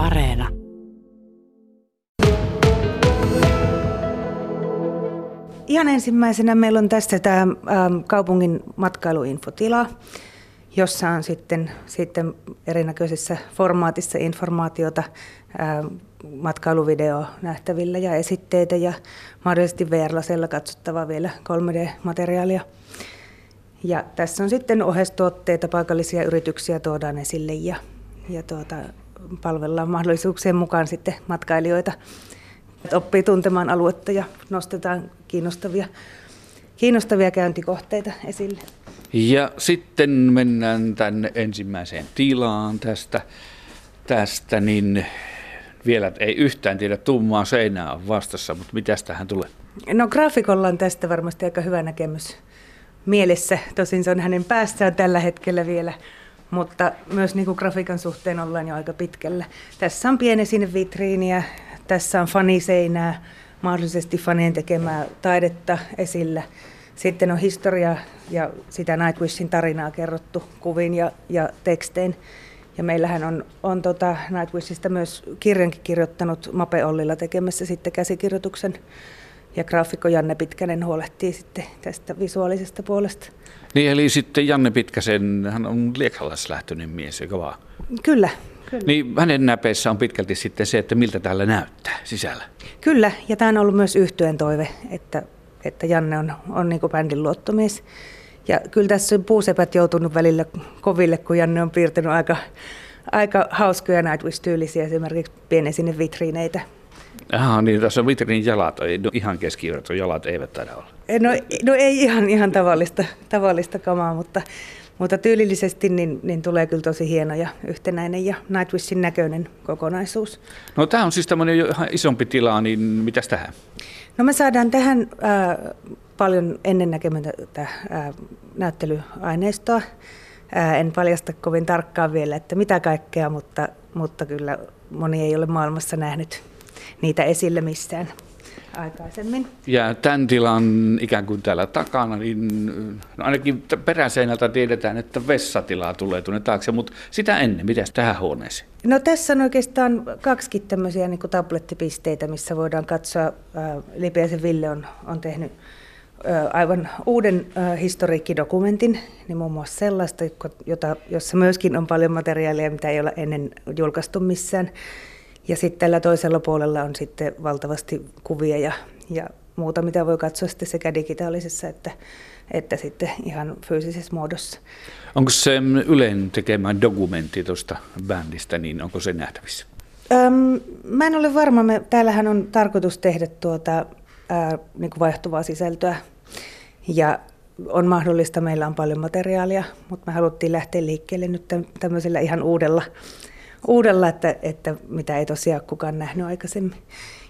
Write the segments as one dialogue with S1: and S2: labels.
S1: Areena.
S2: Ihan ensimmäisenä meillä on tässä tämä kaupungin matkailuinfotila, jossa on sitten, sitten erinäköisessä formaatissa informaatiota, matkailuvideo nähtävillä ja esitteitä ja mahdollisesti VR-lasella katsottavaa vielä 3D-materiaalia. Ja tässä on sitten oheistuotteita, paikallisia yrityksiä tuodaan esille ja, ja tuota, palvellaan mahdollisuuksien mukaan sitten matkailijoita. Oppii tuntemaan aluetta ja nostetaan kiinnostavia, kiinnostavia käyntikohteita esille.
S3: Ja sitten mennään tänne ensimmäiseen tilaan tästä, tästä niin vielä ei yhtään tiedä, tummaa seinää on vastassa, mutta mitä tähän tulee?
S2: No graafikolla on tästä varmasti aika hyvä näkemys mielessä. Tosin se on hänen päässään tällä hetkellä vielä, mutta myös niin kuin grafiikan suhteen ollaan jo aika pitkällä. Tässä on pieni sinne vitriiniä, tässä on faniseinää, mahdollisesti fanien tekemää taidetta esillä. Sitten on historia ja sitä Nightwishin tarinaa kerrottu kuvin ja, ja tekstein. Ja meillähän on, on tota Nightwishista myös kirjankin kirjoittanut Mape Ollilla tekemässä sitten käsikirjoituksen. Ja graafikko Janne Pitkänen huolehtii sitten tästä visuaalisesta puolesta.
S3: Niin, eli sitten Janne Pitkäsen, hän on liekkalaislähtöinen mies, eikö vaan?
S2: Kyllä, Kyllä.
S3: Niin hänen näpeissä on pitkälti sitten se, että miltä täällä näyttää sisällä.
S2: Kyllä, ja tämä on ollut myös yhtyeen toive, että, että Janne on, on niin kuin bändin luottomies. Ja kyllä tässä on puusepät joutunut välillä koville, kun Janne on piirtänyt aika, aika hauskoja Nightwish-tyylisiä esimerkiksi pienen sinne vitriineitä.
S3: Aha, niin tässä on vitriinin jalat, no ihan keskiverto jalat eivät taida olla.
S2: No, no ei ihan, ihan tavallista, tavallista kamaa, mutta, mutta tyylillisesti niin, niin tulee kyllä tosi hieno ja yhtenäinen ja Nightwishin näköinen kokonaisuus.
S3: No tämä on siis tämmöinen ihan isompi tila, niin mitäs tähän?
S2: No me saadaan tähän äh, paljon ennennäkemätöntä äh, näyttelyaineistoa. Äh, en paljasta kovin tarkkaan vielä, että mitä kaikkea, mutta, mutta kyllä moni ei ole maailmassa nähnyt niitä esille missään aikaisemmin.
S3: Ja tämän tilan ikään kuin täällä takana, niin no ainakin peräseinältä tiedetään, että vessatilaa tulee tuonne taakse, mutta sitä ennen, mitä tähän huoneeseen?
S2: No tässä on oikeastaan kaksi tämmöisiä niin kuin tablettipisteitä, missä voidaan katsoa. Lipiäisen Ville on, on tehnyt aivan uuden historiikkidokumentin, niin muun muassa sellaista, jota, jossa myöskin on paljon materiaalia, mitä ei ole ennen julkaistu missään. Ja sitten tällä toisella puolella on sitten valtavasti kuvia ja, ja muuta, mitä voi katsoa sitten sekä digitaalisessa että, että sitten ihan fyysisessä muodossa.
S3: Onko se Ylen tekemä dokumentti tuosta bändistä, niin onko se nähtävissä?
S2: Öm, mä en ole varma. Me, täällähän on tarkoitus tehdä tuota, ää, niin kuin vaihtuvaa sisältöä. Ja on mahdollista, meillä on paljon materiaalia, mutta me haluttiin lähteä liikkeelle nyt tämmöisellä ihan uudella uudella, että, että mitä ei tosiaan kukaan nähnyt aikaisemmin.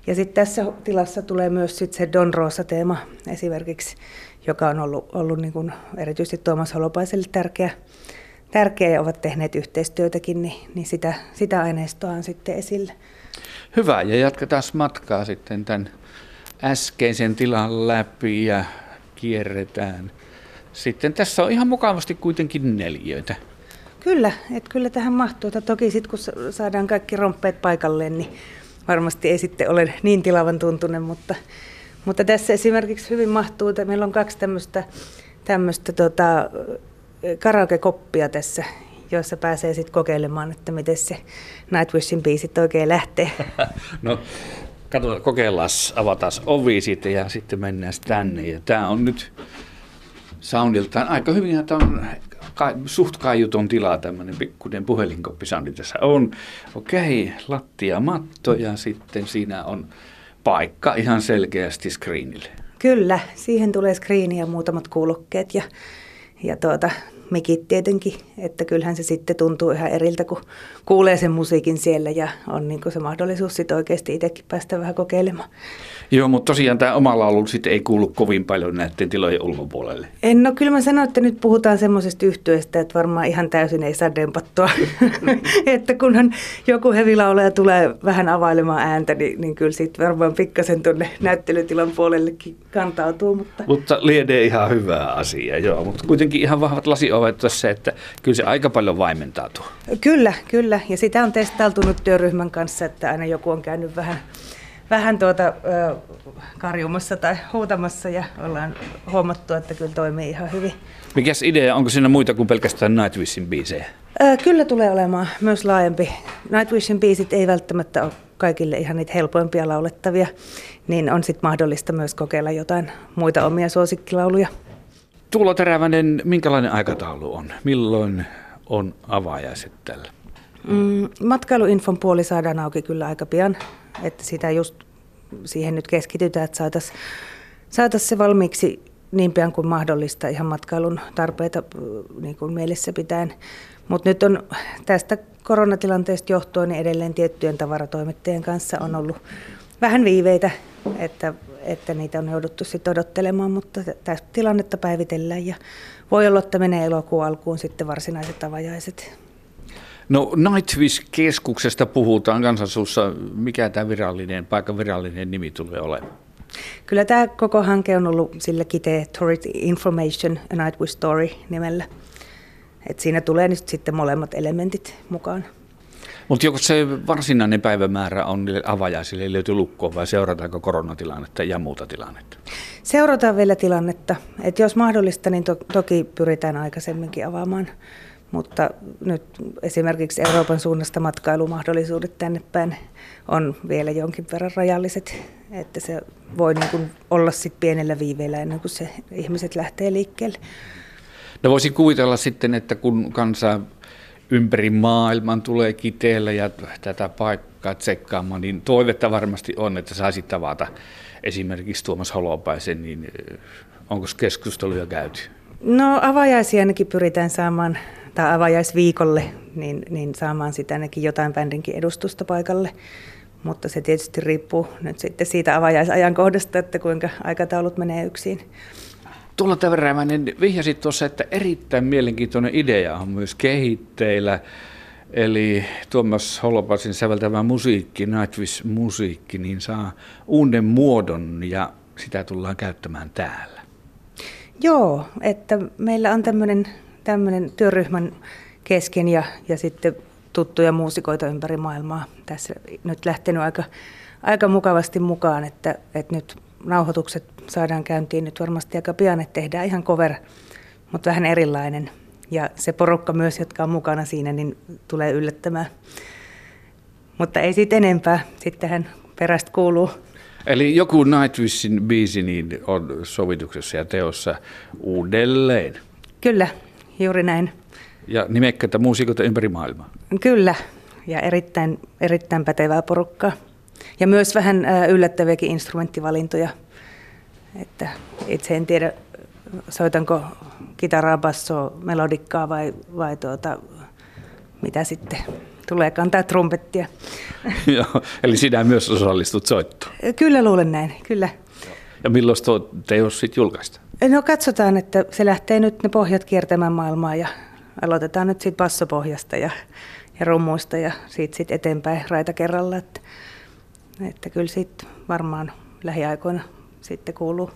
S2: Ja sitten tässä tilassa tulee myös sit se Don Rosa-teema esimerkiksi, joka on ollut, ollut niin kuin erityisesti Tuomas Holopaiselle tärkeä, tärkeä ja ovat tehneet yhteistyötäkin, niin, niin sitä, sitä aineistoa on sitten esille.
S3: Hyvä, ja jatketaan matkaa sitten tämän äskeisen tilan läpi ja kierretään. Sitten tässä on ihan mukavasti kuitenkin neljöitä.
S2: Kyllä, että kyllä tähän mahtuu. Että toki sitten kun saadaan kaikki romppeet paikalleen, niin varmasti ei sitten ole niin tilavan tuntunen, mutta, mutta tässä esimerkiksi hyvin mahtuu, että meillä on kaksi tämmöistä, tämmöistä tota, karaoke-koppia tässä, joissa pääsee sitten kokeilemaan, että miten se Nightwishin biisit oikein lähtee.
S3: no, katsotaan, kokeillaan, avataan ovi sitten ja sitten mennään tänne. Ja tämä on nyt soundiltaan aika hyvin, että on ka, suht kaiuton tilaa tämmöinen pikkuinen puhelinkoppisandi tässä on. Okei, lattia matto ja sitten siinä on paikka ihan selkeästi screenille.
S2: Kyllä, siihen tulee screeni ja muutamat kuulokkeet ja, ja tuota, mikit tietenkin, että kyllähän se sitten tuntuu ihan eriltä, kun kuulee sen musiikin siellä ja on niin se mahdollisuus sitten oikeasti itsekin päästä vähän kokeilemaan.
S3: Joo, mutta tosiaan tämä oma laulu sitten ei kuulu kovin paljon näiden tilojen ulkopuolelle.
S2: En, no kyllä mä sanoin, että nyt puhutaan semmoisesta yhtyeestä, että varmaan ihan täysin ei saa dempattua. että kunhan joku hevilauleja tulee vähän availemaan ääntä, niin, niin kyllä siitä varmaan pikkasen tuonne näyttelytilan puolellekin kantautuu. Mutta,
S3: mutta lienee ihan hyvää asiaa, joo. Mutta kuitenkin ihan vahvat lasi havaittu se, että kyllä se aika paljon vaimentautuu.
S2: Kyllä, kyllä. Ja sitä on testailtu nyt työryhmän kanssa, että aina joku on käynyt vähän, vähän tuota, ö, karjumassa tai huutamassa ja ollaan huomattu, että kyllä toimii ihan hyvin.
S3: Mikäs idea, onko siinä muita kuin pelkästään Nightwishin biisejä?
S2: Ö, kyllä tulee olemaan myös laajempi. Nightwishin biisit ei välttämättä ole kaikille ihan niitä helpoimpia laulettavia, niin on sitten mahdollista myös kokeilla jotain muita omia suosikkilauluja.
S3: Tuulo Terävänen, minkälainen aikataulu on? Milloin on avajaiset tällä?
S2: Mm, matkailuinfon puoli saadaan auki kyllä aika pian, että sitä just siihen nyt keskitytään, että saataisiin saatais se valmiiksi niin pian kuin mahdollista ihan matkailun tarpeita niin kuin mielessä pitäen. Mutta nyt on tästä koronatilanteesta johtuen niin edelleen tiettyjen tavaratoimittajien kanssa on ollut vähän viiveitä, että, että niitä on jouduttu sitten odottelemaan, mutta tästä tilannetta päivitellään ja voi olla, että menee elokuun alkuun sitten varsinaiset avajaiset.
S3: No Nightwish-keskuksesta puhutaan kansansuussa. Mikä tämä virallinen, paikan virallinen nimi tulee olemaan?
S2: Kyllä tämä koko hanke on ollut sillä kiteä Tourist Information A Nightwish Story nimellä. Et siinä tulee nyt sitten molemmat elementit mukaan.
S3: Mutta joko se varsinainen päivämäärä on niille avajaisille löyty lukkoon vai seurataanko koronatilannetta ja muuta tilannetta?
S2: Seurataan vielä tilannetta. Et jos mahdollista, niin to- toki pyritään aikaisemminkin avaamaan. Mutta nyt esimerkiksi Euroopan suunnasta matkailumahdollisuudet tänne päin on vielä jonkin verran rajalliset, että se voi niin kuin olla sit pienellä viiveellä ennen kuin se ihmiset lähtee liikkeelle.
S3: No voisin kuvitella sitten, että kun kansa ympäri maailman tulee kiteellä ja tätä paikkaa tsekkaamaan, niin toivetta varmasti on, että saisi tavata esimerkiksi Tuomas Holopaisen, niin eh, onko keskusteluja käyty?
S2: No avajaisia ainakin pyritään saamaan, tai avajaisviikolle, niin, niin saamaan sitä ainakin jotain bändinkin edustusta paikalle. Mutta se tietysti riippuu nyt sitten siitä avajaisajankohdasta, että kuinka aikataulut menee yksin.
S3: Tuolla Täverämäinen vihjasit tuossa, että erittäin mielenkiintoinen idea on myös kehitteillä. Eli Tuomas Holopasin säveltävä musiikki, Nightwish-musiikki, niin saa uuden muodon ja sitä tullaan käyttämään täällä.
S2: Joo, että meillä on tämmöinen, tämmöinen työryhmän kesken ja, ja sitten tuttuja muusikoita ympäri maailmaa tässä nyt lähtenyt aika, aika mukavasti mukaan, että, että nyt nauhoitukset saadaan käyntiin nyt varmasti aika pian, että tehdään ihan cover, mutta vähän erilainen. Ja se porukka myös, jotka on mukana siinä, niin tulee yllättämään. Mutta ei siitä enempää. Sittenhän perästä kuuluu.
S3: Eli joku Nightwishin biisi niin on sovituksessa ja teossa uudelleen.
S2: Kyllä, juuri näin.
S3: Ja nimekkäitä muusikoita ympäri maailmaa.
S2: Kyllä, ja erittäin, erittäin pätevää porukkaa. Ja myös vähän yllättäviäkin instrumenttivalintoja. Että itse en tiedä, soitanko kitaraa, bassoa, melodikkaa vai, vai tuota, mitä sitten tulee kantaa trumpettia.
S3: Joo, eli sinä myös osallistut soittoon.
S2: Kyllä luulen näin, kyllä.
S3: Ja milloin tuo teos sitten julkaista?
S2: No katsotaan, että se lähtee nyt ne pohjat kiertämään maailmaa ja aloitetaan nyt siitä bassopohjasta ja, ja rummuista ja siitä sitten eteenpäin raita kerralla. Että, että kyllä sitten varmaan lähiaikoina sitten kuuluu